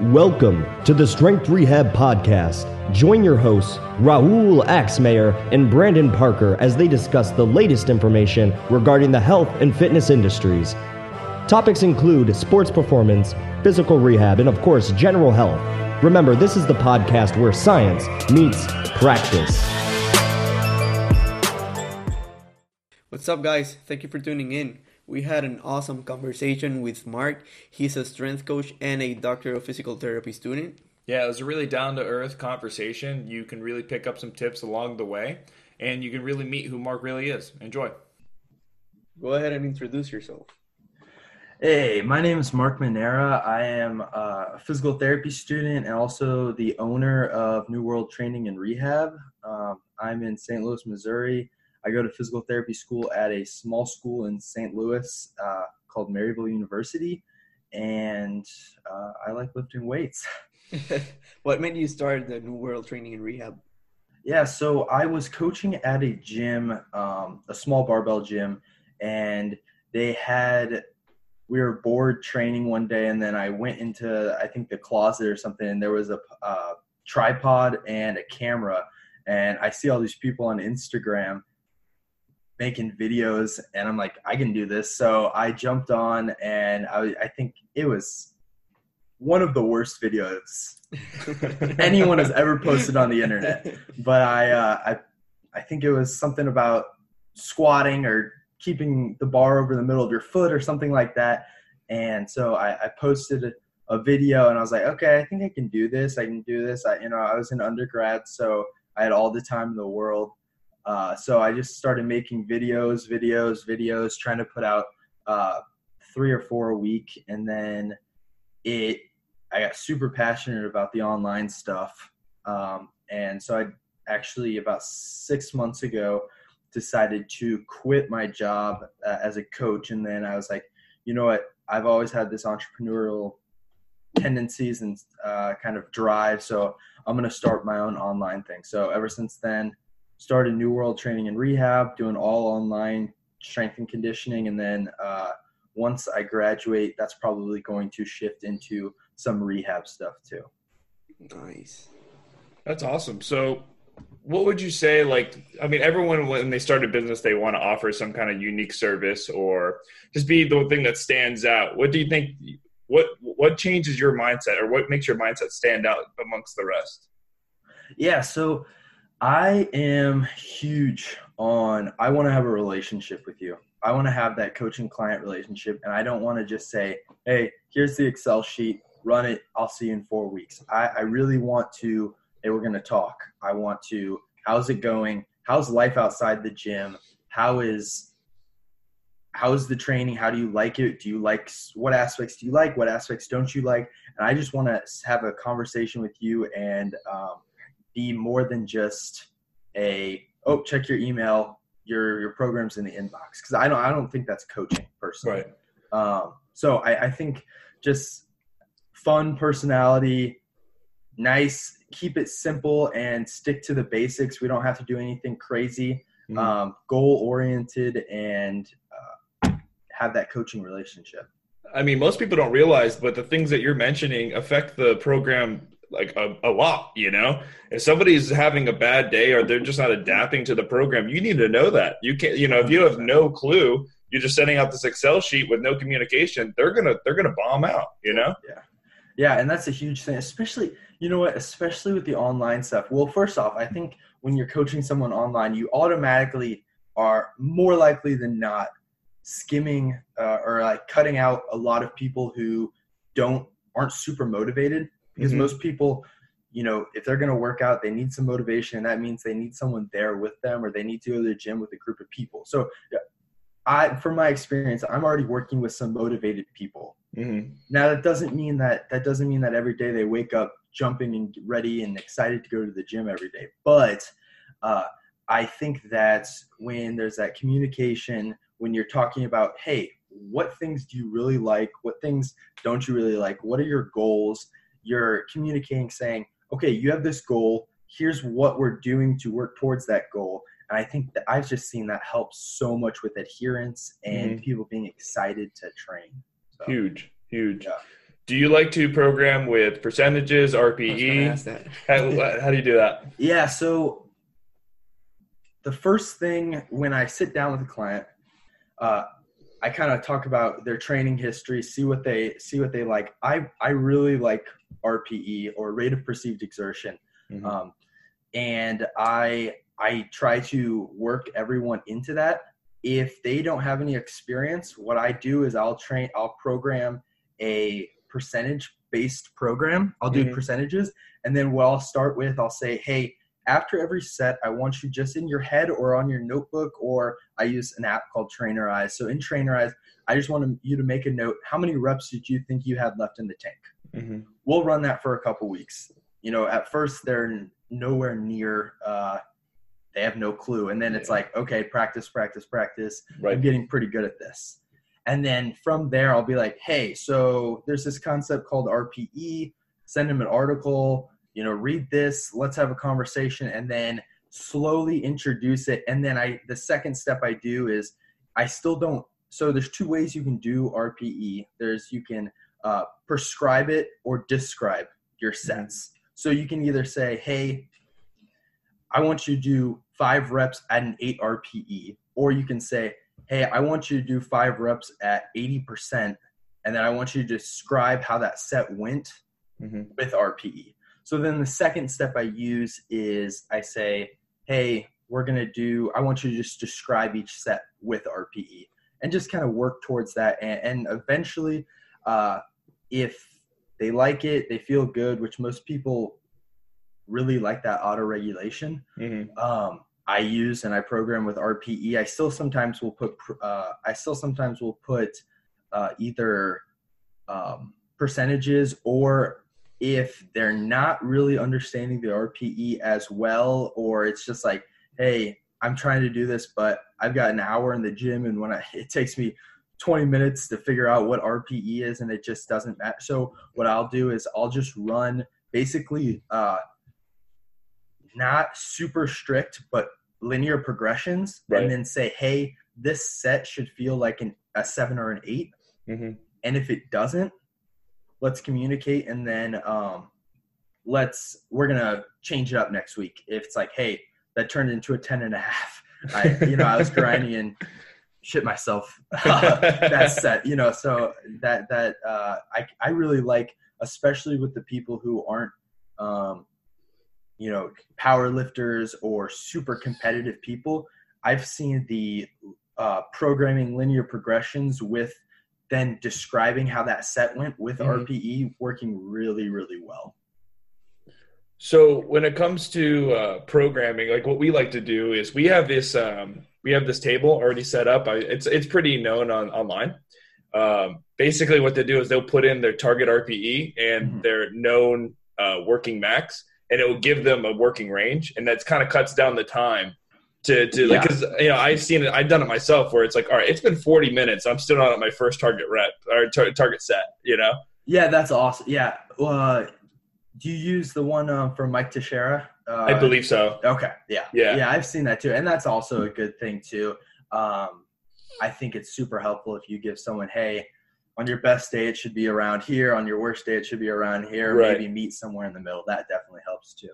Welcome to the Strength Rehab Podcast. Join your hosts, Raul Axmayer and Brandon Parker, as they discuss the latest information regarding the health and fitness industries. Topics include sports performance, physical rehab, and of course, general health. Remember, this is the podcast where science meets practice. What's up, guys? Thank you for tuning in. We had an awesome conversation with Mark. He's a strength coach and a doctor of physical therapy student. Yeah, it was a really down to earth conversation. You can really pick up some tips along the way, and you can really meet who Mark really is. Enjoy. Go ahead and introduce yourself. Hey, my name is Mark Manera. I am a physical therapy student and also the owner of New World Training and Rehab. Um, I'm in St. Louis, Missouri. I go to physical therapy school at a small school in St. Louis uh, called Maryville University, and uh, I like lifting weights. what made you start the New World Training and Rehab? Yeah, so I was coaching at a gym, um, a small barbell gym, and they had we were bored training one day, and then I went into I think the closet or something, and there was a uh, tripod and a camera, and I see all these people on Instagram making videos and I'm like, I can do this. So I jumped on and I, I think it was one of the worst videos anyone has ever posted on the internet. But I, uh, I, I think it was something about squatting or keeping the bar over the middle of your foot or something like that. And so I, I posted a, a video and I was like, okay, I think I can do this. I can do this. I, you know, I was in undergrad, so I had all the time in the world. Uh, so I just started making videos, videos, videos, trying to put out uh, three or four a week, and then it. I got super passionate about the online stuff, um, and so I actually about six months ago decided to quit my job uh, as a coach, and then I was like, you know what? I've always had this entrepreneurial tendencies and uh, kind of drive, so I'm going to start my own online thing. So ever since then started New World Training and Rehab, doing all online strength and conditioning, and then uh, once I graduate, that's probably going to shift into some rehab stuff too. Nice. That's awesome. So, what would you say? Like, I mean, everyone when they start a business, they want to offer some kind of unique service or just be the thing that stands out. What do you think? What what changes your mindset, or what makes your mindset stand out amongst the rest? Yeah. So I am huge on I want to have a relationship with you. I want to have that coaching client relationship and I don't want to just say, hey, here's the Excel sheet, run it, I'll see you in four weeks. I, I really want to, hey, we're gonna talk. I want to, how's it going? How's life outside the gym? How is how's the training? How do you like it? Do you like what aspects do you like? What aspects don't you like? And I just want to have a conversation with you and um, be more than just a oh check your email your your program's in the inbox because I don't I don't think that's coaching personally. Right. Um, so I, I think just fun personality, nice, keep it simple and stick to the basics. We don't have to do anything crazy. Mm-hmm. Um, goal oriented and uh, have that coaching relationship. I mean, most people don't realize, but the things that you're mentioning affect the program like a, a lot you know? If somebody's having a bad day or they're just not adapting to the program you need to know that. You can't you know if you have no clue you're just sending out this excel sheet with no communication they're gonna they're gonna bomb out you know? Yeah. Yeah and that's a huge thing especially you know what especially with the online stuff. Well first off i think when you're coaching someone online you automatically are more likely than not skimming uh, or like cutting out a lot of people who don't aren't super motivated because mm-hmm. most people you know if they're going to work out they need some motivation. And that means they need someone there with them or they need to go to the gym with a group of people. So i from my experience i'm already working with some motivated people. Mm-hmm. now that doesn't mean that that doesn't mean that every day they wake up jumping and ready and excited to go to the gym every day. But uh, i think that when there's that communication when you're talking about hey what things do you really like? What things don't you really like? What are your goals you're communicating saying, okay, you have this goal. Here's what we're doing to work towards that goal. And I think that I've just seen that help so much with adherence and mm-hmm. people being excited to train. So, huge, huge. Yeah. Do you like to program with percentages, I RPE? How, how do you do that? Yeah, so the first thing when I sit down with a client, uh, I kind of talk about their training history, see what they see what they like. I I really like RPE or rate of perceived exertion, Mhm. um, and I I try to work everyone into that. If they don't have any experience, what I do is I'll train, I'll program a percentage based program. I'll do Mhm. percentages, and then what I'll start with, I'll say, hey, after every set, I want you just in your head or on your notebook, or I use an app called Trainerize. So in Trainerize, I just want you to make a note. How many reps did you think you had left in the tank? Mhm. We'll run that for a couple weeks. You know, at first they're nowhere near. Uh, they have no clue, and then it's like, okay, practice, practice, practice. I'm getting pretty good at this. And then from there, I'll be like, hey, so there's this concept called RPE. Send him an article, you know, read this, let's have a conversation, and then slowly introduce it. And then I, the second step I do is I still don't. So there's two ways you can do RPE. There's you can uh, prescribe it or describe your sets. So you can either say, hey, I want you to do five reps at an eight RPE, or you can say, hey, I want you to do five reps at 80%, and then I want you to describe how that set went Mhm. with RPE. So then the second step I use is I say, hey, we're going to do, I want you to just describe each set with RPE and just kind of work towards that. And, and eventually, uh, if they like it, they feel good, which most people really like that auto regulation Mhm. um, I use and I program with RPE. I still sometimes will put uh, I still sometimes will put uh, either um, percentages or if they're not really understanding the RPE as well, or it's just like, hey, I'm trying to do this, but I've got an hour in the gym, and when I, it takes me 20 minutes to figure out what RPE is, and it just doesn't match. So what I'll do is I'll just run basically uh, not super strict, but linear progressions, Right. and then say, hey, this set should feel like an, a seven or an eight. Mhm. And if it doesn't, let's communicate, and then um, let's we're gonna change it up next week. If it's like, hey, that turned into a ten and a half. I, you know, I was grinding and shit myself that set. You know, so that that uh, I I really like, especially with the people who aren't, um, you know, power lifters or super competitive people. I've seen the uh, programming linear progressions with then describing how that set went with Mhm. RPE working really really well. So when it comes to uh, programming, like what we like to do is we have this um, we have this table already set up. I, it's it's pretty known on online. Um, basically, what they do is they'll put in their target RPE and Mhm. their known uh, working max, and it will give them a working range, and that's kind of cuts down the time to to like because you know I've seen it, I've done it myself where it's like, all right, it's been forty minutes, I'm still not at my first target rep or tar- target set, you know. Yeah, that's awesome. Yeah, uh, do you use the one um, from Mike Tuchscherer? Uh, I believe so. Okay. Yeah. Yeah. Yeah, I've seen that too, and that's also a good thing too. Um, I think it's super helpful if you give someone, hey, on your best day it should be around here. On your worst day it should be around here. Right. Maybe meet somewhere in the middle. That definitely helps too.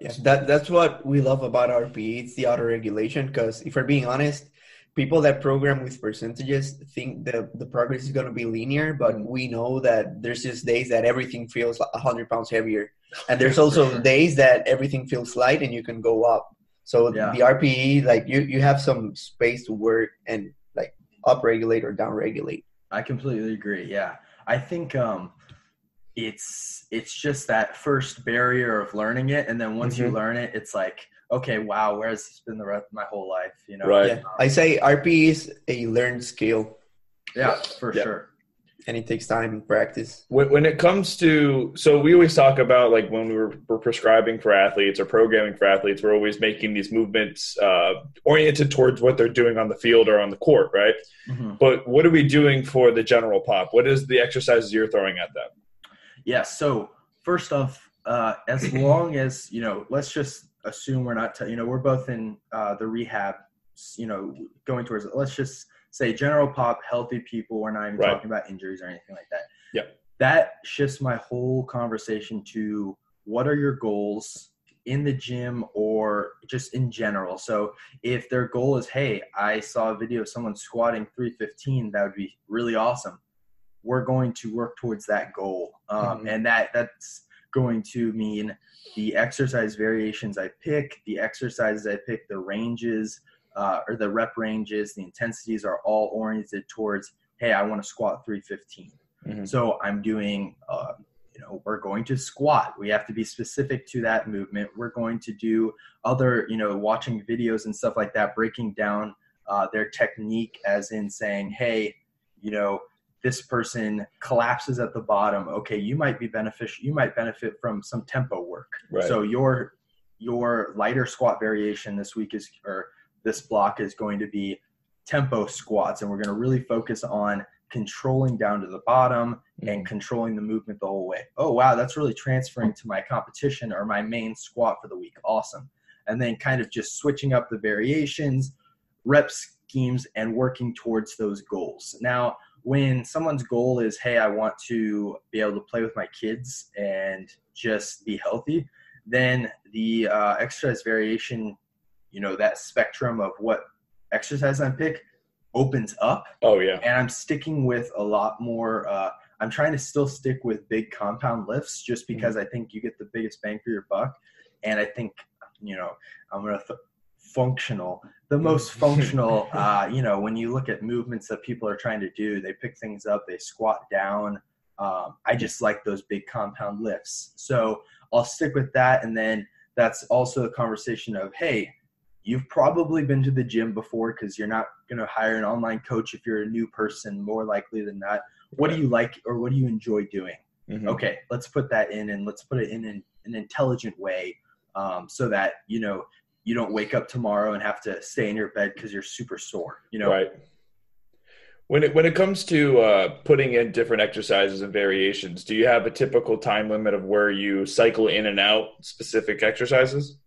Yeah, that that's what we love about RPE. It's the auto regulation because if we're being honest, people that program with percentages think the the progress is going to be linear, but we know that there's just days that everything feels like hundred pounds heavier, and there's also days that everything feels light and you can go up. So Yeah. the RPE, like you you have some space to work and like up regulate or down regulate. I completely agree. Yeah, I think um, it's it's just that first barrier of learning it, and then once you Mhm. learn it, it's like, okay, wow, where has this been the rest of my whole life? You know? Right. Yeah, I say rp is a learned skill, Yeah, for Yeah. sure. and it takes time and practice. when, when it comes to so we always talk about like when we're, we're prescribing for athletes or programming for athletes we're always making these movements uh, oriented towards what they're doing on the field or on the court right Mhm. but what are we doing for the general pop what is the exercises you're throwing at them Yeah. So first off, uh, as long as you know, let's just assume we're not. T- you know, we're both in uh, the rehab. You know, going towards. Let's just say general pop, healthy people. We're not even Right. talking about injuries or anything like that. Yep. that shifts my whole conversation to what are your goals in the gym or just in general. So if their goal is, hey, I saw a video of someone squatting 315, that would be really awesome. We're going to work towards that goal, um, mm-hmm. and that that's going to mean the exercise variations I pick, the exercises I pick, the ranges uh, or the rep ranges, the intensities are all oriented towards, hey, I want to squat 315. Mm-hmm. So I'm doing uh, you know we're going to squat we have to be specific to that movement we're going to do other you know watching videos and stuff like that breaking down uh, their technique as in saying hey you know this person collapses at the bottom okay you might be beneficial you might benefit from some tempo work right. so your your lighter squat variation this week is or this block is going to be tempo squats and we're going to really focus on controlling down to the bottom and mm-hmm. controlling the movement the whole way. Oh, wow, that's really transferring to my competition or my main squat for the week. Awesome. And then kind of just switching up the variations, rep schemes, and working towards those goals. Now, when someone's goal is, hey, I want to be able to play with my kids and just be healthy, then the uh, exercise variation, you know, that spectrum of what exercise I pick opens up. Oh yeah. And I'm sticking with a lot more. Uh, I'm trying to still stick with big compound lifts just mm-hmm. because mm-hmm. I think you get the biggest bang for your buck, and I think you know I'm gonna th- functional the most functional uh, you know when you look at movements that people are trying to do they pick things up they squat down. Um, i just like those big compound lifts. So i'll stick with that and then that's also a conversation of hey you've probably been to the gym before because you're not going to hire an online coach if you're a new person more likely than not. What do you like or what do you enjoy doing? Mm-hmm. okay let's put that in and let's put it in an, an intelligent way um, so that you know you don't wake up tomorrow and have to stay in your bed because you're super sore you know right when it when it comes to uh, putting in different exercises and variations do you have a typical time limit of where you cycle in and out specific exercises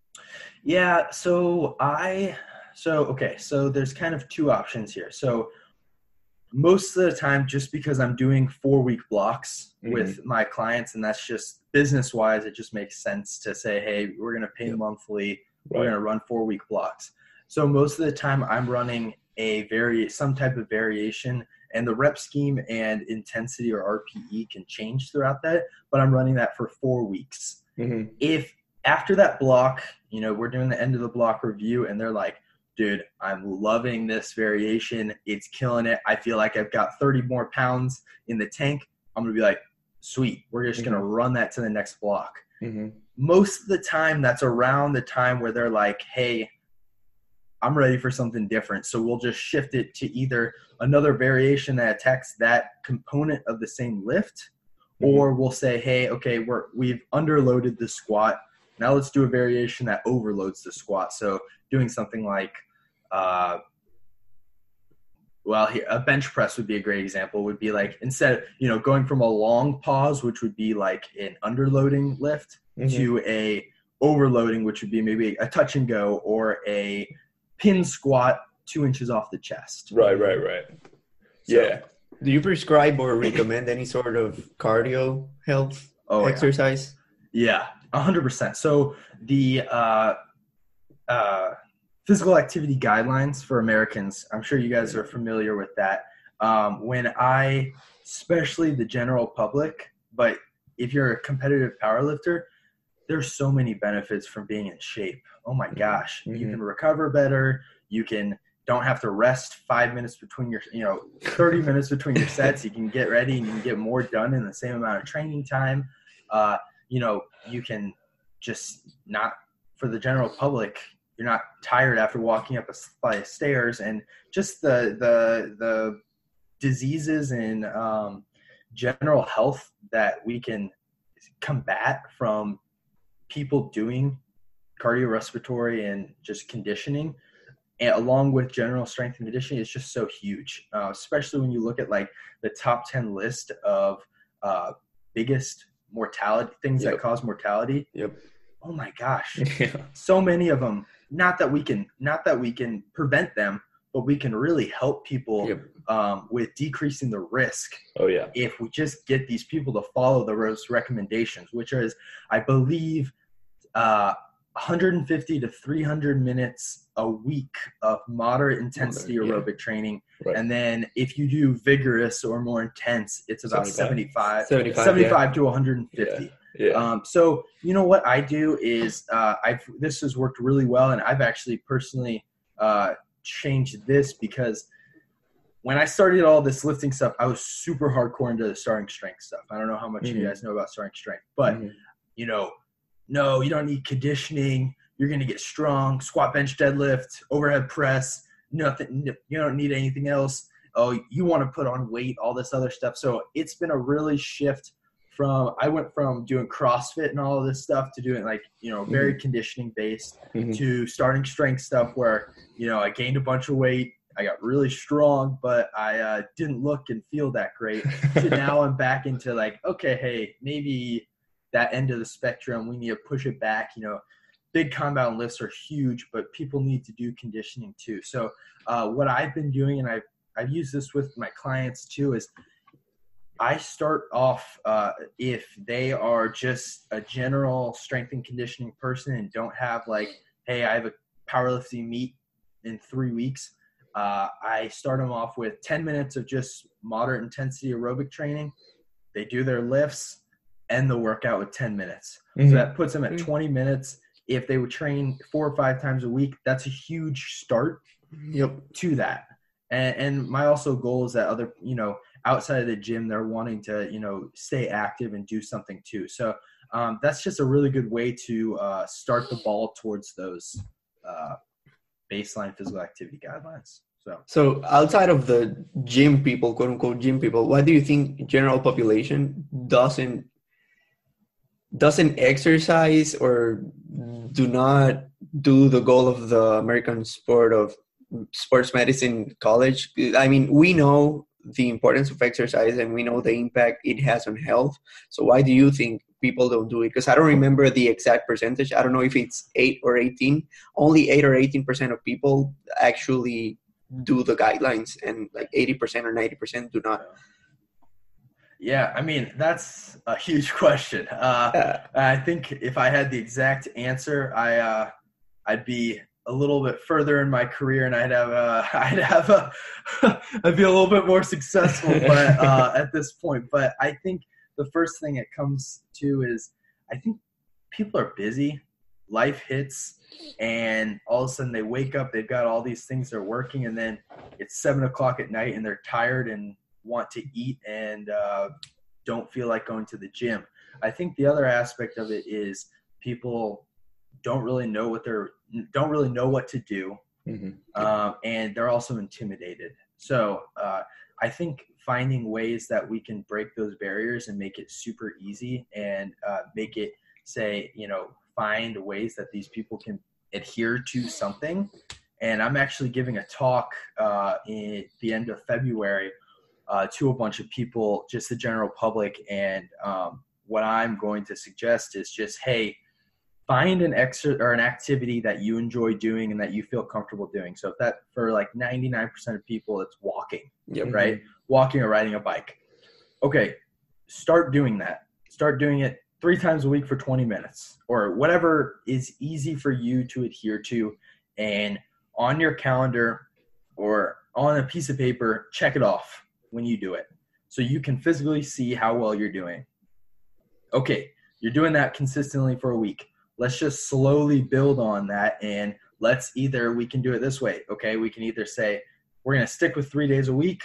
yeah, so I so okay, so there's kind of two options here. So most of the time just because I'm doing 4 week blocks mm-hmm. with my clients and that's just business wise it just makes sense to say hey, we're going to pay monthly, right. We're going to run 4 week blocks. So most of the time I'm running a very some type of variation and the rep scheme and intensity or RPE can change throughout that, but I'm running that for 4 weeks. Mm-hmm. If after that block, you know, we're doing the end of the block review and they're like, dude, I'm loving this variation. It's killing it. I feel like I've got 30 more pounds in the tank. I'm going to be like, sweet. We're just mm-hmm. going to run that to the next block. Mm-hmm. Most of the time, that's around the time where they're like, hey, I'm ready for something different. So we'll just shift it to either another variation that attacks that component of the same lift, mm-hmm. or we'll say, hey, okay, we're, we've underloaded the squat now let's do a variation that overloads the squat. So doing something like, uh, well, here, a bench press would be a great example. Would be like instead, you know, going from a long pause, which would be like an underloading lift, mm-hmm. to a overloading, which would be maybe a touch and go or a pin squat two inches off the chest. Right, right, right. So, yeah. Do you prescribe or recommend any sort of cardio health oh, exercise? Yeah. yeah hundred percent. So the uh, uh, physical activity guidelines for Americans, I'm sure you guys are familiar with that. Um, when I, especially the general public, but if you're a competitive powerlifter, there's so many benefits from being in shape. Oh my mm-hmm. gosh, mm-hmm. you can recover better. You can don't have to rest five minutes between your, you know, 30 minutes between your sets. You can get ready and you can get more done in the same amount of training time. Uh, you know, you can just not for the general public. You're not tired after walking up a flight of stairs, and just the the the diseases and um, general health that we can combat from people doing cardiorespiratory and just conditioning and along with general strength and conditioning is just so huge uh, especially when you look at like the top 10 list of uh, biggest mortality things yep. that cause mortality. Yep. Oh my gosh. Yeah. So many of them. Not that we can not that we can prevent them, but we can really help people Yep. um, with decreasing the risk Oh yeah. if we just get these people to follow the those recommendations, which is, I believe, uh, 150 to 300 minutes a week of moderate intensity yeah. aerobic training. Right. And then if you do vigorous or more intense, it's about 75. 75, 75, 75 to 150. Yeah. Um, so you know what I do is uh, I've this has worked really well, and I've actually personally uh, changed this because when I started all this lifting stuff, I was super hardcore into the starting strength stuff. I don't know how much Mhm. you guys know about starting strength, but Mhm. you know, no, you don't need conditioning. You're gonna get strong. Squat, bench, deadlift, overhead press. Nothing. You don't need anything else. Oh, you want to put on weight, all this other stuff. So it's been a really shift from I went from doing CrossFit and all of this stuff to doing like you know very conditioning based Mhm. to starting strength stuff where you know I gained a bunch of weight. I got really strong, but I uh, didn't look and feel that great. So now I'm back into like, okay, hey, maybe that end of the spectrum, we need to push it back. You know, big compound lifts are huge, but people need to do conditioning too. So uh, what I've been doing, and I've I've used this with my clients too, is I start off uh, if they are just a general strength and conditioning person and don't have like, hey, I have a powerlifting meet in three weeks. Uh, I start them off with 10 minutes of just moderate intensity aerobic training. They do their lifts, end the workout with 10 minutes. Mhm. So that puts them at Mhm. 20 minutes. If they would train four or five times a week, that's a huge start Yep. to that. And, and my also goal is that other, you know, outside of the gym, they're wanting to, you know, stay active and do something too. So um, that's just a really good way to uh, start the ball towards those uh, baseline physical activity guidelines. So So outside of the gym people, quote unquote gym people, why do you think general population doesn't doesn't exercise or do not do the goal of the American sport of sports medicine college? I mean, we know the importance of exercise and we know the impact it has on health. So why do you think people don't do it? Because I don't remember the exact percentage. I don't know if it's eight or eighteen. Only eight or eighteen percent of people actually do the guidelines and like 80% or 90% do not yeah, I mean that's a huge question. Uh, I think if I had the exact answer, I uh, I'd be a little bit further in my career, and I'd have a, I'd have a, I'd be a little bit more successful. But uh, at this point, but I think the first thing it comes to is I think people are busy. Life hits, and all of a sudden they wake up. They've got all these things they're working, and then it's seven o'clock at night, and they're tired and want to eat and uh, don't feel like going to the gym. I think the other aspect of it is people don't really know what they're don't really know what to do, Mhm. um, and they're also intimidated. So uh, I think finding ways that we can break those barriers and make it super easy and uh, make it say you know find ways that these people can adhere to something. And I'm actually giving a talk uh, in the end of February uh, to a bunch of people, just the general public. And um, what I'm going to suggest is just, hey, find an exer or an activity that you enjoy doing and that you feel comfortable doing. So if that for like 99% of people, it's walking, yep. right? Mm-hmm. Walking or riding a bike. Okay, start doing that. Start doing it three times a week for 20 minutes or whatever is easy for you to adhere to. And on your calendar or on a piece of paper, check it off when you do it. So you can physically see how well you're doing. Okay, you're doing that consistently for a week. Let's just slowly build on that and let's either we can do it this way. Okay, we can either say we're going to stick with 3 days a week.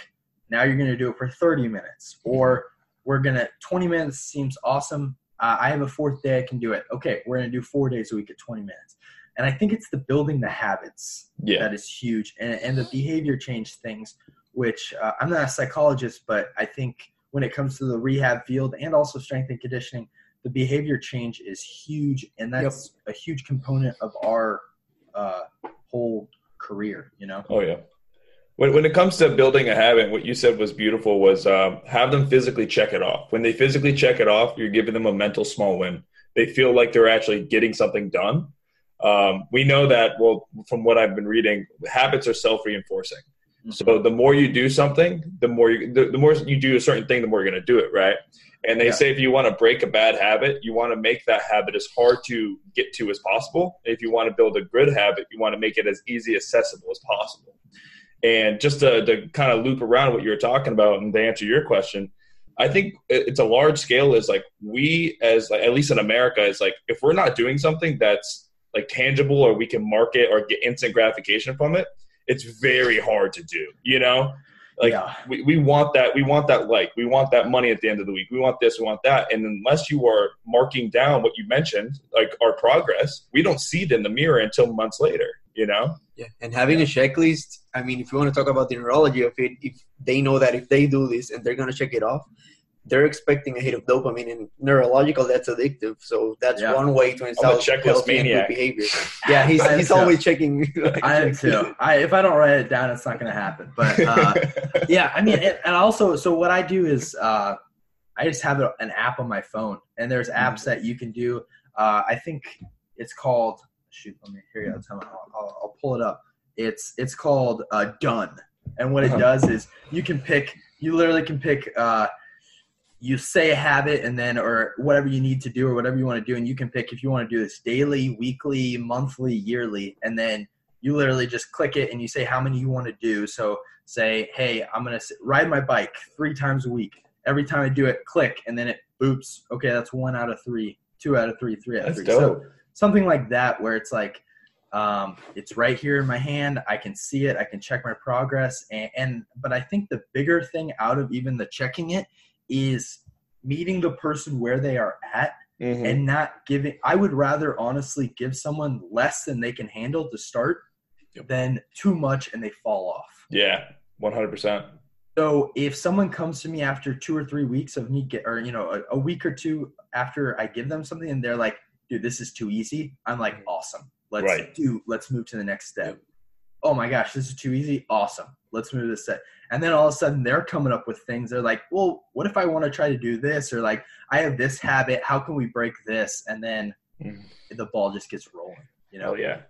Now you're going to do it for 30 minutes or we're going to 20 minutes seems awesome. Uh, I have a fourth day I can do it. Okay, we're going to do 4 days a week at 20 minutes. And I think it's the building the habits Yeah. that is huge and, and the behavior change things which uh, i'm not a psychologist but i think when it comes to the rehab field and also strength and conditioning the behavior change is huge and that's a huge component of our uh, whole career you know Oh yeah. When when it comes to building a habit, what you said was beautiful. Was um, have them physically check it off. When they physically check it off, you're giving them a mental small win. They feel like they're actually getting something done. Um, we know that, well, from what I've been reading, habits are self reinforcing. So the more you do something, the more you, the, the more you do a certain thing, the more you're going to do it, right? And they Yeah. say if you want to break a bad habit, you want to make that habit as hard to get to as possible. If you want to build a good habit, you want to make it as easy accessible as possible. And just to, to kind of loop around what you were talking about and to answer your question, I think it's a large scale is like we as like, at least in America is like if we're not doing something that's like tangible or we can market or get instant gratification from it, it's very hard to do. You know, like Yeah. we, we want that we want that like we want that money at the end of the week. We want this, we want that. And unless you are marking down what you mentioned, like our progress, we don't see it in the mirror until months later. You know? Yeah, and having a checklist. I mean, if you want to talk about the neurology of it, if they know that if they do this and they're gonna check it off, they're expecting a hit of dopamine, and neurological that's addictive. So that's Yeah. one way to install checklist healthy maniac. behavior. Yeah, he's he's always checking. I am too. I if I don't write it down, it's not going to happen. But uh, yeah, I mean, and and also, so what I do is uh, I just have an app on my phone, and there's apps that you can do. Uh, I think it's called. Shoot, let me here. You go. Tell me- I'll, I'll, I'll pull it up. It's it's called uh, Done, and what it Uh-huh. does is you can pick. You literally can pick. You say a habit and then or whatever you need to do or whatever you want to do and you can pick if you want to do this daily weekly monthly yearly and then you literally just click it and you say how many you want to do. So say hey i'm going to ride my bike three times a week. Every time i do it click and then it boops. Okay that's one out of three two out of three three out of That's three. So dope. something like that where it's like um, it's right here in my hand i can see it i can check my progress and, and but i think the bigger thing out of even the checking it is meeting the person where they are at Mhm. and not giving i would rather honestly give someone less than they can handle to start than too much and they fall off yeah, one hundred percent. so if someone comes to me after two or three weeks of me get or you know a, a week or two after i give them something and they're like dude this is too easy i'm like awesome let's Right. do let's move to the next step oh my gosh this is too easy awesome let's move this set. and then all of a sudden they're coming up with things they're like well what if i want to try to do this or like i have this habit how can we break this and then Mhm. the ball just gets rolling you know Oh yeah.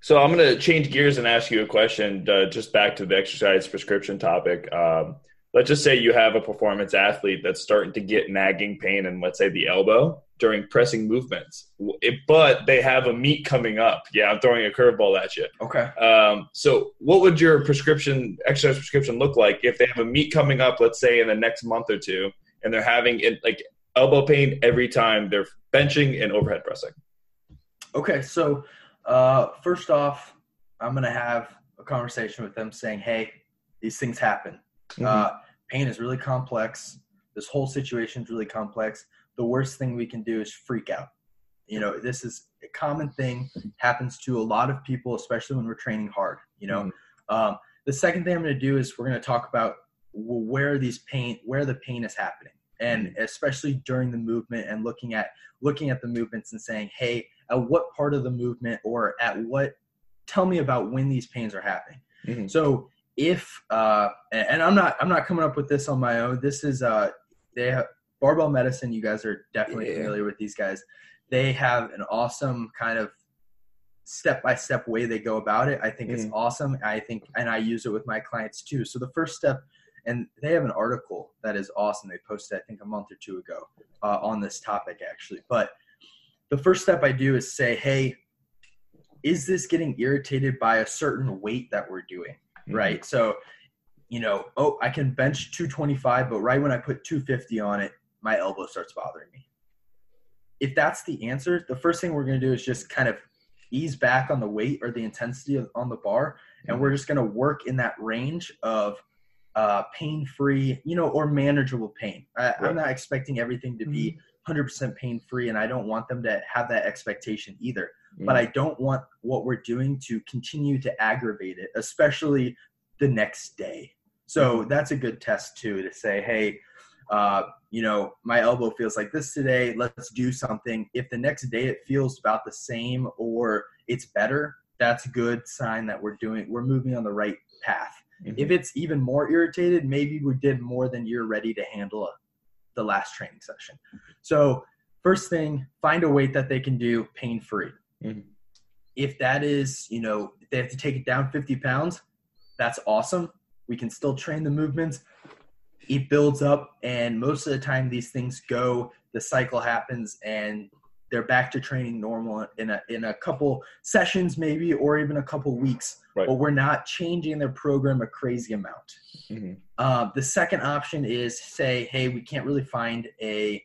So I'm going to change gears and ask you a question, uh, just back to the exercise prescription topic. Um, let's just say you have a performance athlete that's starting to get nagging pain in, let's say, the elbow during pressing movements, but they have a meet coming up. Yeah, I'm throwing a curveball at you. okay Um, so, what would your prescription, exercise prescription, look like if they have a meet coming up, let's say in the next month or two, and they're having it, like elbow pain every time they're benching and overhead pressing? Okay, so uh, first off, I'm gonna have a conversation with them saying, "Hey, these things happen. Uh, pain is really complex. This whole situation is really complex. The worst thing we can do is freak out. You know, this is a common thing. Happens to a lot of people, especially when we're training hard. You know, um, the second thing I'm gonna do is we're gonna talk about where these pain, where the pain is happening, and especially during the movement, and looking at looking at the movements and saying, "Hey." at what part of the movement or at what tell me about when these pains are happening Mhm. so if uh and and i'm not i'm not coming up with this on my own this is uh they have barbell medicine you guys are definitely Yeah. familiar with these guys they have an awesome kind of step by step way they go about it i think it's Mhm. awesome i think and i use it with my clients too so the first step and they have an article that is awesome they posted i think a month or two ago uh, on this topic actually but the first step I do is say, hey, is this getting irritated by a certain weight that we're doing? Mhm. Right. So, you know, oh, I can bench 225, but right when I put 250 on it, my elbow starts bothering me. If that's the answer, the first thing we're going to do is just kind of ease back on the weight or the intensity of, on the bar. And we're just going to work in that range of uh, pain free, you know, or manageable pain. I, Right. I'm not expecting everything to be 100% pain free, and I don't want them to have that expectation either. But I don't want what we're doing to continue to aggravate it, especially the next day. So that's a good test too to say, hey, uh, you know, my elbow feels like this today. Let's do something. If the next day it feels about the same or it's better, that's a good sign that we're doing, we're moving on the right path. Mhm. If it's even more irritated, maybe we did more than you're ready to handle the last training session. So, first thing, find a weight that they can do pain free. Mhm. if that is, you know, they have to take it down 50 pounds, that's awesome. We can still train the movements. It builds up, and most of the time, these things go. The cycle happens, and they're back to training normal in a in a couple sessions, maybe, or even a couple weeks. Right. But we're not changing their program a crazy amount. Mhm. Um, the second option is say, hey, we can't really find a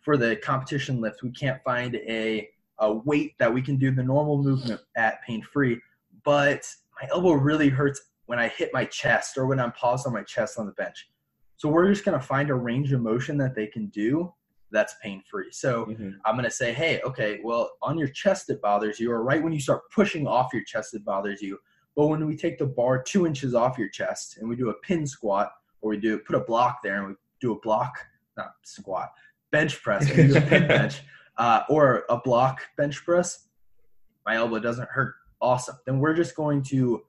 for the competition lift, we can't find a, a weight that we can do the normal movement at pain free, but my elbow really hurts when I hit my chest or when I'm paused on my chest on the bench. So we're just gonna find a range of motion that they can do that's pain free. So Mhm. I'm going to say, hey, okay, well, on your chest it bothers you, or right when you start pushing off your chest it bothers you. But when we take the bar two inches off your chest and we do a pin squat, or we do put a block there and we do a block, not squat, bench press, and do a pin bench, uh, or a block bench press, my elbow doesn't hurt. Awesome. Then we're just going to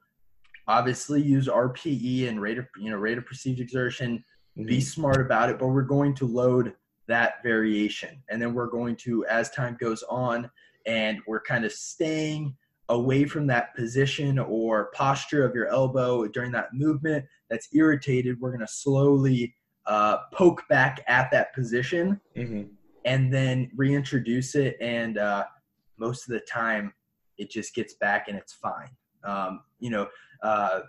obviously use RPE and rate of you know rate of perceived exertion. Be smart about it, but we're going to load that variation. And then we're going to, as time goes on, and we're kind of staying away from that position or posture of your elbow during that movement that's irritated, we're going to slowly uh, poke back at that position Mhm. and then reintroduce it. And uh, most of the time, it just gets back and it's fine. Um, you know, uh,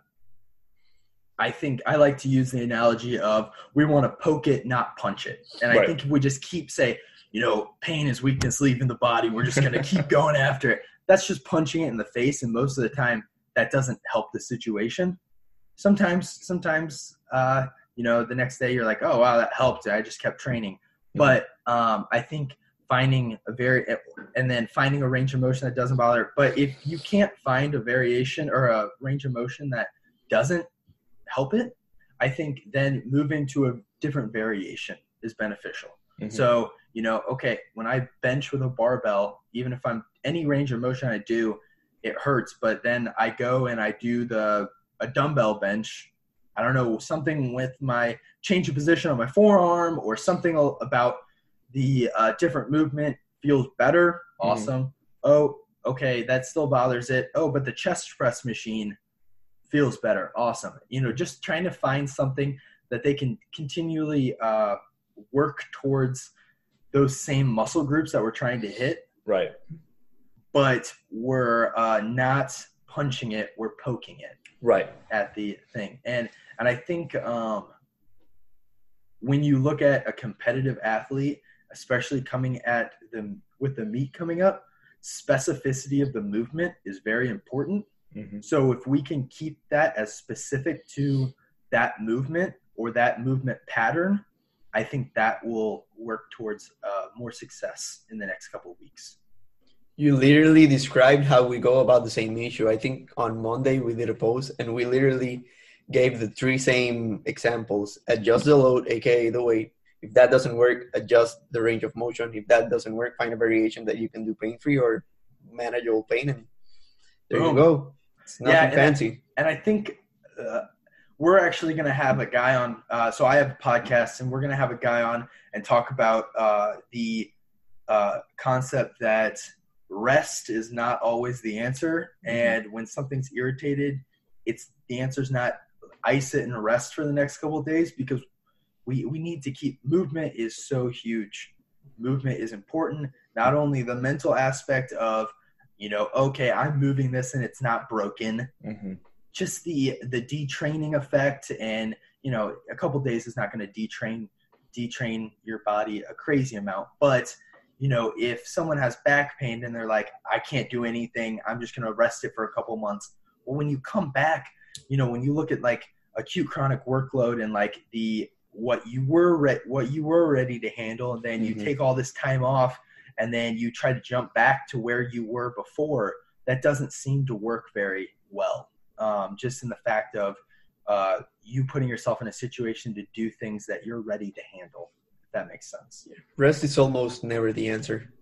I think I like to use the analogy of we want to poke it, not punch it. And I think if we just keep say, you know, pain is weakness leaving the body, we're just going to keep going after it. That's just punching it in the face, and most of the time, that doesn't help the situation. Sometimes, sometimes, uh, you know, the next day you're like, oh wow, that helped. I just kept training. But um, I think finding a very and then finding a range of motion that doesn't bother. But if you can't find a variation or a range of motion that doesn't help it, I think then moving to a different variation is beneficial. Mhm. So, you know, okay, when I bench with a barbell, even if I'm any range of motion I do, it hurts. But then I go and I do the a dumbbell bench. I don't know, something with my change of position on my forearm or something about the uh, different movement feels better. Mhm. Awesome. Oh, okay, that still bothers it. Oh, but the chest press machine feels better. Awesome. You know, just trying to find something that they can continually uh, work towards those same muscle groups that we're trying to hit, Right. but we're uh, not punching it, we're poking it Right. at the thing. And and I think um, when you look at a competitive athlete, especially coming at them with the meet coming up, specificity of the movement is very important. Mhm. So if we can keep that as specific to that movement or that movement pattern, I think that will work towards uh, more success in the next couple of weeks. You literally described how we go about the same issue. I think on Monday we did a post and we literally gave the three same examples. Adjust the load, aka the weight. If that doesn't work, adjust the range of motion. If that doesn't work, find a variation that you can do pain free or manageable pain and there Boom. you go. It's nothing Yeah, and I- and I think uh, we're actually going to have a guy on. Uh, so I have a podcast, and we're going to have a guy on and talk about uh, the uh, concept that rest is not always the answer, and when something's irritated, it's the answer's not ice it and rest for the next couple of days because we we need to keep movement is so huge. Movement is important. Not only the mental aspect of you know, okay, I'm moving this and it's not broken Mhm. just the the detraining effect and you know a couple days is not going to detrain detrain your body a crazy amount but you know if someone has back pain and they're like i can't do anything i'm just going to rest it for a couple months well when you come back you know when you look at like acute chronic workload and like the what you were re- what you were ready to handle and then you Mhm. take all this time off and then you try to jump back to where you were before that doesn't seem to work very well. Um, just in the fact of uh, you putting yourself in a situation to do things that you're ready to handle if that makes sense. Rest is almost never the answer.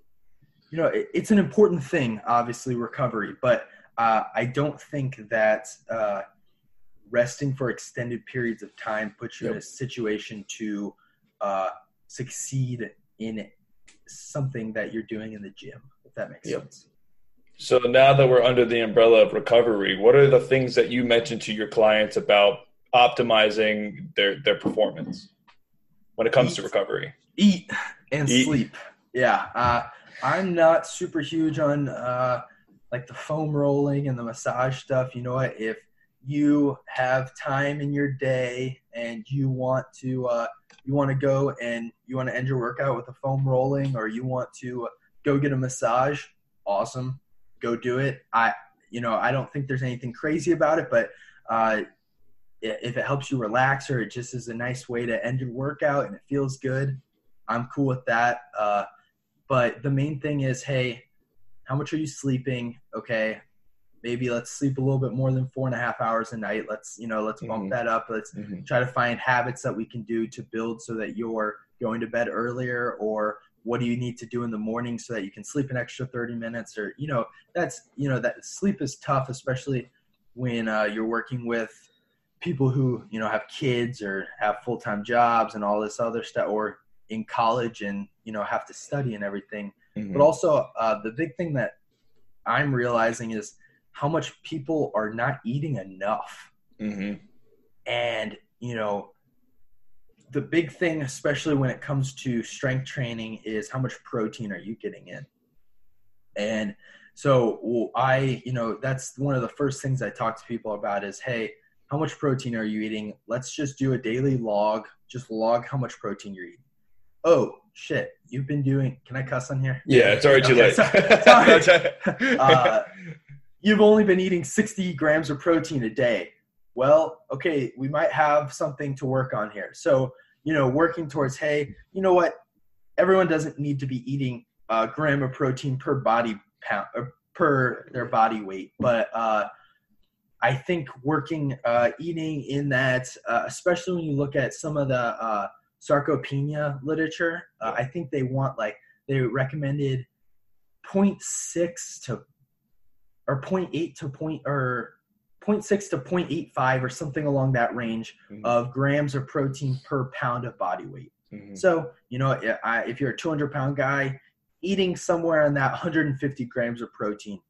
you know it, it's an important thing obviously recovery but uh, i don't think that uh, resting for extended periods of time puts you in a situation to uh, succeed in something that you're doing in the gym if that makes Yep. sense So now that we're under the umbrella of recovery, what are the things that you mentioned to your clients about optimizing their their performance when it comes to recovery? Eat and Eat. sleep. Yeah. Uh, I'm not super huge on uh, like the foam rolling and the massage stuff. You know what? If you have time in your day and you want to uh, you want to go and you want to end your workout with a foam rolling or you want to go get a massage, awesome. Go do it. I you know, I don't think there's anything crazy about it, but uh, if it helps you relax or it just is a nice way to end your workout and it feels good, I'm cool with that. Uh, but the main thing is, hey, how much are you sleeping? Okay, maybe let's sleep a little bit more than four and a half hours a night. Let's you know, let's bump Mhm. that up. Let's try to find habits that we can do to build so that you're going to bed earlier or what do you need to do in the morning so that you can sleep an extra 30 minutes or you know that's you know that sleep is tough especially when uh, you're working with people who you know have kids or have full-time jobs and all this other stuff or in college and you know have to study and everything Mhm. but also uh, the big thing that i'm realizing is how much people are not eating enough. Mhm. and you know the big thing especially when it comes to strength training is how much protein are you getting in? And so well, i you know that's one of the first things i talk to people about is hey how much protein are you eating? Let's just do a daily log. Just log how much protein you're eating. Oh shit. You've been doing can i cuss on here? Yeah, it's already too late. so- sorry. Uh, you've only been eating 60 grams of protein a day. Well, okay, we might have something to work on here. So, you know, working towards, hey, you know what? Everyone doesn't need to be eating a gram of protein per body pound or per their body weight, but uh, I think working, uh, eating in that, uh, especially when you look at some of the uh, sarcopenia literature, uh, I think they want like they recommended 0.6 to or 0.8 to point or 0.6 to 0.85 or something along that range Mhm. of grams of protein per pound of body weight. Mhm. So, you know, if you're a 200 pound guy, eating somewhere in that 150 grams of protein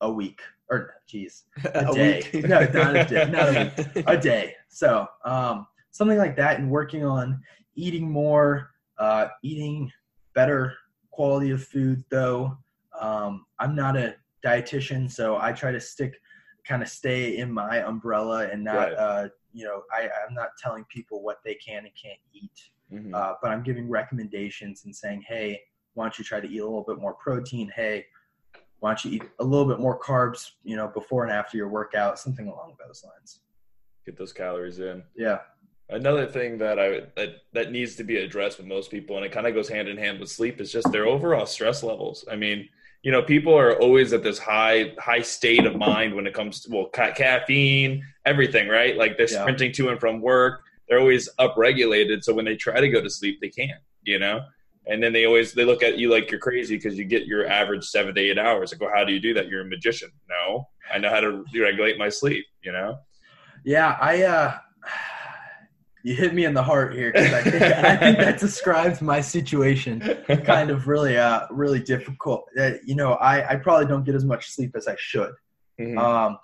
a week, or geez, a, day. week. No, not a day. Not a week. A day. So, um, something like that, and working on eating more, uh, eating better quality of food. Though um, I'm not a dietitian, so I try to stick, kind of stay in my umbrella and not, Right. uh, you know, I, I'm not telling people what they can and can't eat Mhm. uh, but I'm giving recommendations and saying, hey, why don't you try to eat a little bit more protein? Hey, why don't you eat a little bit more carbs, you know, before and after your workout, something along those lines. Get those calories in. Yeah. Another thing that I that that needs to be addressed with most people, and it kind of goes hand in hand with sleep, is just their overall stress levels. I mean, you know, people are always at this high high state of mind when it comes to well, ca- caffeine, everything, right? Like they're Yeah. sprinting to and from work. They're always upregulated, so when they try to go to sleep, they can't. You know, and then they always they look at you like you're crazy because you get your average seven to eight hours. Like, well, how do you do that? You're a magician. No, I know how to regulate my sleep. You know. Yeah. I, uh, you hit me in the heart here because I think, I think that describes my situation. Kind of really, uh, really difficult. Uh, you know, I, I probably don't get as much sleep as I should. Mhm. Um,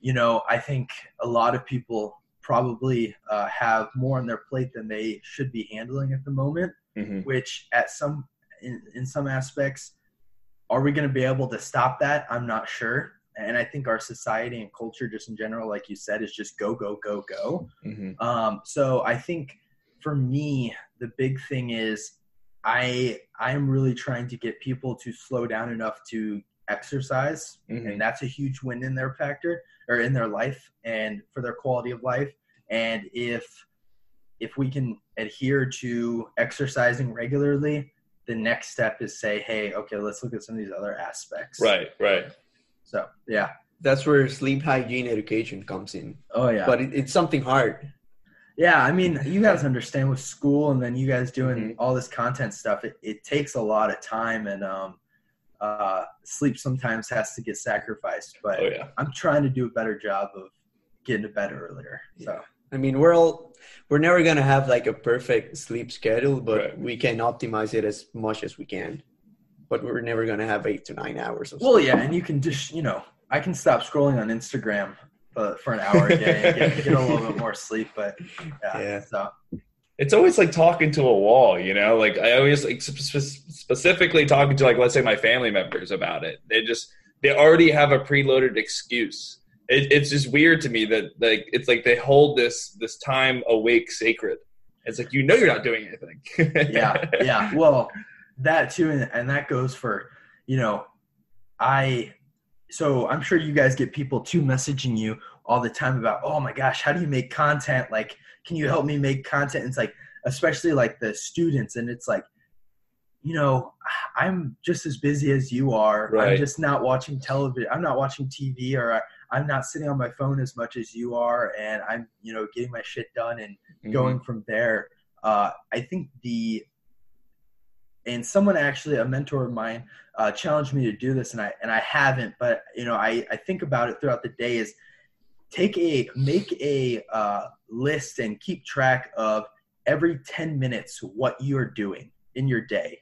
you know, I think a lot of people probably uh, have more on their plate than they should be handling at the moment. Mhm. Which, at some in, in some aspects, are we going to be able to stop that? I'm not sure. And I think our society and culture, just in general, like you said, is just go, go, go, go. Mhm. Um, so I think for me, the big thing is I I am really trying to get people to slow down enough to exercise, Mhm. and that's a huge win in their factor or in their life and for their quality of life. And if if we can adhere to exercising regularly, the next step is say, hey, okay, let's look at some of these other aspects. Right. Right. So yeah. That's where sleep hygiene education comes in. Oh yeah. But it, it's something hard. Yeah, I mean, you guys understand with school and then you guys doing Mhm. all this content stuff, it, it takes a lot of time and um, uh, sleep sometimes has to get sacrificed. But Oh yeah. I'm trying to do a better job of getting to bed earlier. So I mean, we're all we're never gonna have like a perfect sleep schedule, but Right. we can optimize it as much as we can. But we're never gonna have eight to nine hours of Well, yeah, and you can just you know I can stop scrolling on Instagram uh, for an hour a day and get, get a little bit more sleep. But yeah, Yeah. so it's always like talking to a wall, you know. Like I always like sp- sp- specifically talking to like let's say my family members about it. They just they already have a preloaded excuse. It, it's just weird to me that like it's like they hold this this time awake sacred. It's like you know you're not doing anything. yeah, yeah. Well, that too, and, and that goes for you know, I. So I'm sure you guys get people too messaging you all the time about, oh my gosh, how do you make content? Like, can you help me make content? And it's like, especially like the students, and it's like, you know, I'm just as busy as you are. I'm just not watching television. I'm not watching TV, or I'm not sitting on my phone as much as you are, and I'm, you know, getting my shit done and Mhm. going from there. Uh, I think the and someone actually a mentor of mine uh, challenged me to do this, and I and I haven't, but you know I I think about it throughout the day. Is take a make a uh, list and keep track of every ten minutes what you're doing in your day,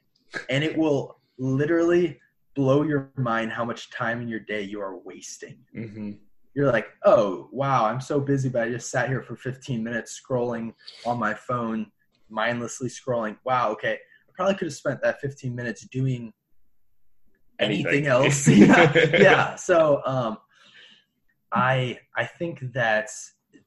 and it will literally blow your mind how much time in your day you are wasting Mhm. you're like, oh wow, I'm so busy, but I just sat here for 15 minutes scrolling on my phone, mindlessly scrolling. Wow, okay, probably could have spent that 15 minutes doing anything, Anything. else. yeah, yeah. So um, I I think that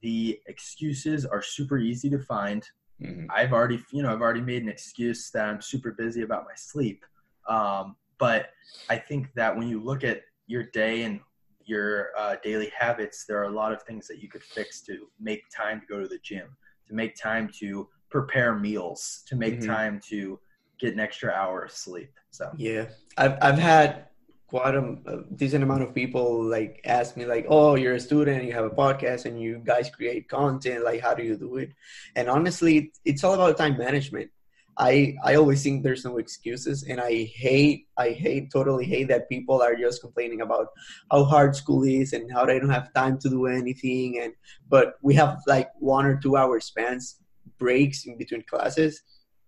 the excuses are super easy to find. Mhm. I've already, you know, I've already made an excuse that I'm super busy about my sleep. Um, but I think that when you look at your day and your uh, daily habits, there are a lot of things that you could fix to make time to go to the gym, to make time to prepare meals, to make Mhm. time to get an extra hour of sleep. So Yeah, I've I've had quite a, decent amount of people like ask me like, "Oh, you're a student, you have a podcast, and you guys create content. Like, how do you do it?" And honestly, it's all about time management. I I always think there's no excuses, and I hate I hate totally hate that people are just complaining about how hard school is and how they don't have time to do anything. And but we have like one or two hour spans breaks in between classes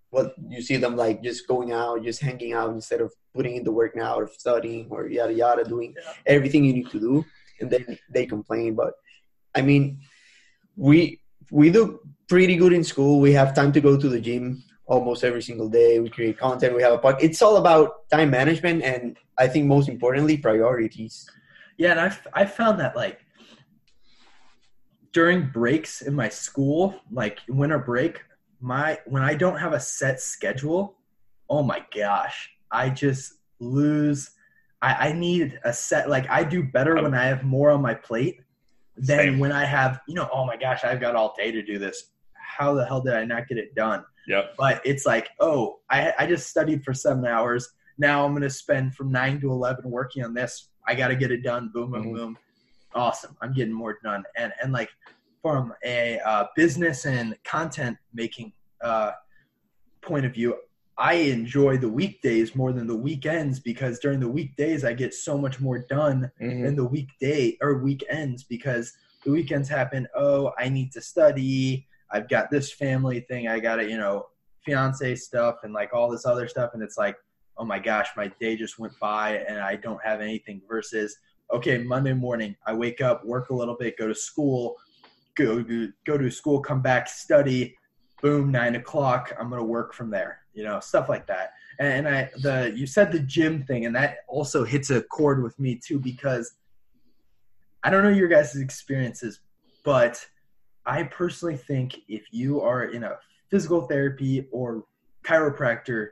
what you see them like just going out, just hanging out instead of putting in the work now or studying or yada yada, doing Yeah. everything you need to do, and then they complain. But I mean, we we do pretty good in school. We have time to go to the gym almost every single day. We create content. We have a podcast. It's all about time management, and I think most importantly, priorities. Yeah, and I've I found that like during breaks in my school, like winter break, my when I don't have a set schedule, oh my gosh, I just lose. I, I need a set. Like I do better when I have more on my plate than Same. when I have you know. Oh my gosh, I've got all day to do this. How the hell did I not get it done? Yep. but it's like oh I, I just studied for seven hours now i'm going to spend from 9 to 11 working on this i got to get it done boom boom Mhm. boom awesome i'm getting more done and and like from a uh, business and content making uh, point of view i enjoy the weekdays more than the weekends because during the weekdays i get so much more done Mhm. than the weekday or weekends because the weekends happen oh i need to study i've got this family thing i gotta you know fiance stuff and like all this other stuff and it's like oh my gosh my day just went by and i don't have anything versus okay monday morning i wake up work a little bit go to school go to go to school come back study boom nine o'clock i'm gonna work from there you know stuff like that and, and i the you said the gym thing and that also hits a chord with me too because i don't know your guys' experiences but i personally think if you are in a physical therapy or chiropractor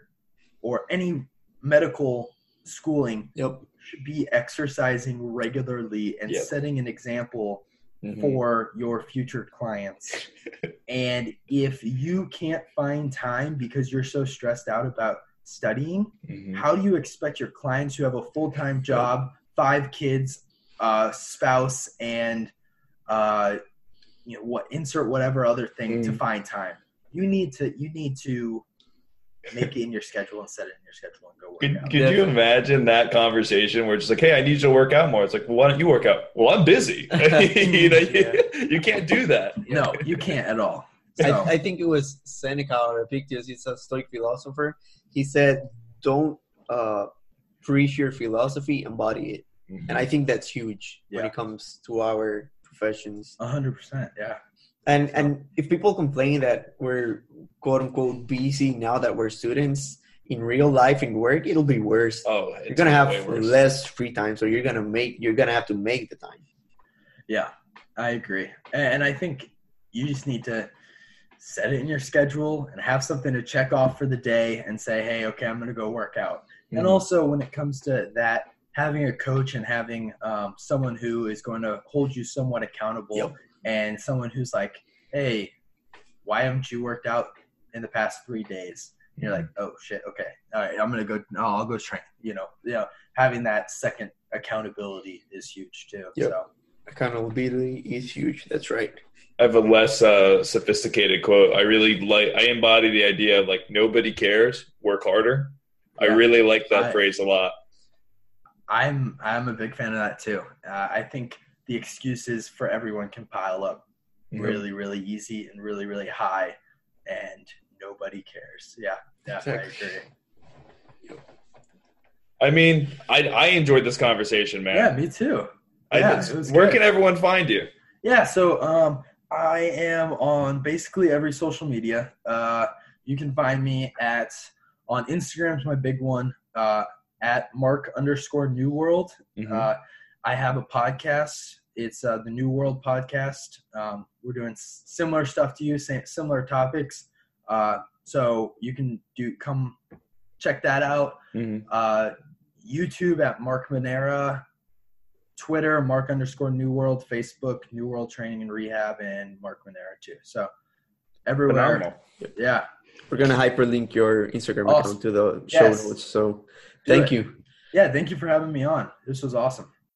or any medical schooling Yep. should be exercising regularly and Yep. setting an example Mhm. for your future clients. and if you can't find time because you're so stressed out about studying, Mhm. how do you expect your clients who have a full time job, five kids, uh, spouse, and uh, you know what insert whatever other thing to Mm. find time? You need to you need to make it in your schedule and set it in your schedule and go work Could, out. could you imagine that conversation where it's like, hey, I need you to work out more? It's like, well, why don't you work out? Well, I'm busy. you know, you, you can't do that. No, you can't at all. I, So, I think it was Seneca or Epictetus. He's a Stoic philosopher. He said, "Don't uh, preach your philosophy, embody it, Mhm. and I think that's huge when it comes to our professions. Hundred percent. Yeah. And and if people complain that we're quote unquote busy now that we're students, in real life in work, it'll be worse. oh, you're gonna have less free time, so you're gonna make you're gonna have to make the time. Yeah, I agree. And and I think you just need to set it in your schedule and have something to check off for the day and say, hey, okay, I'm going to go work out. And Mhm. also, when it comes to that, having a coach and having um, someone who is going to hold you somewhat accountable Yep. And someone who's like, hey, why haven't you worked out in the past three days? And you're like, oh shit, okay, all right, I'm gonna go. No, I'll go train. You know, you know, having that second accountability is huge too. Yep. So Accountability is huge. That's right. I have a less uh, sophisticated quote. I really like. I embody the idea of like nobody cares. Work harder. I really like that I- phrase a lot. I'm I'm a big fan of that too. Uh, I think the excuses for everyone can pile up Mhm. really, really easy and really, really high, and nobody cares. Yeah, yeah, I Exactly. agree. I mean, I I enjoyed this conversation, man. Yeah, me too. I, yeah, it was where good. can everyone find you? Yeah, so um, I am on basically every social media. Uh, you can find me at on Instagram my big one uh, at Mark underscore New World. Mhm. Uh, I have a podcast. It's uh, the New World Podcast. Um, we're doing similar stuff to you, same, similar topics. Uh, so you can do come check that out. Mhm. Uh, YouTube at Mark Manera, Twitter Mark underscore New World, Facebook New World Training and Rehab, and Mark Manera too. So everywhere, Phenomenal. yeah. We're gonna hyperlink your Instagram Awesome. account to the show Yes. notes. So thank you. Yeah, thank you for having me on. This was awesome.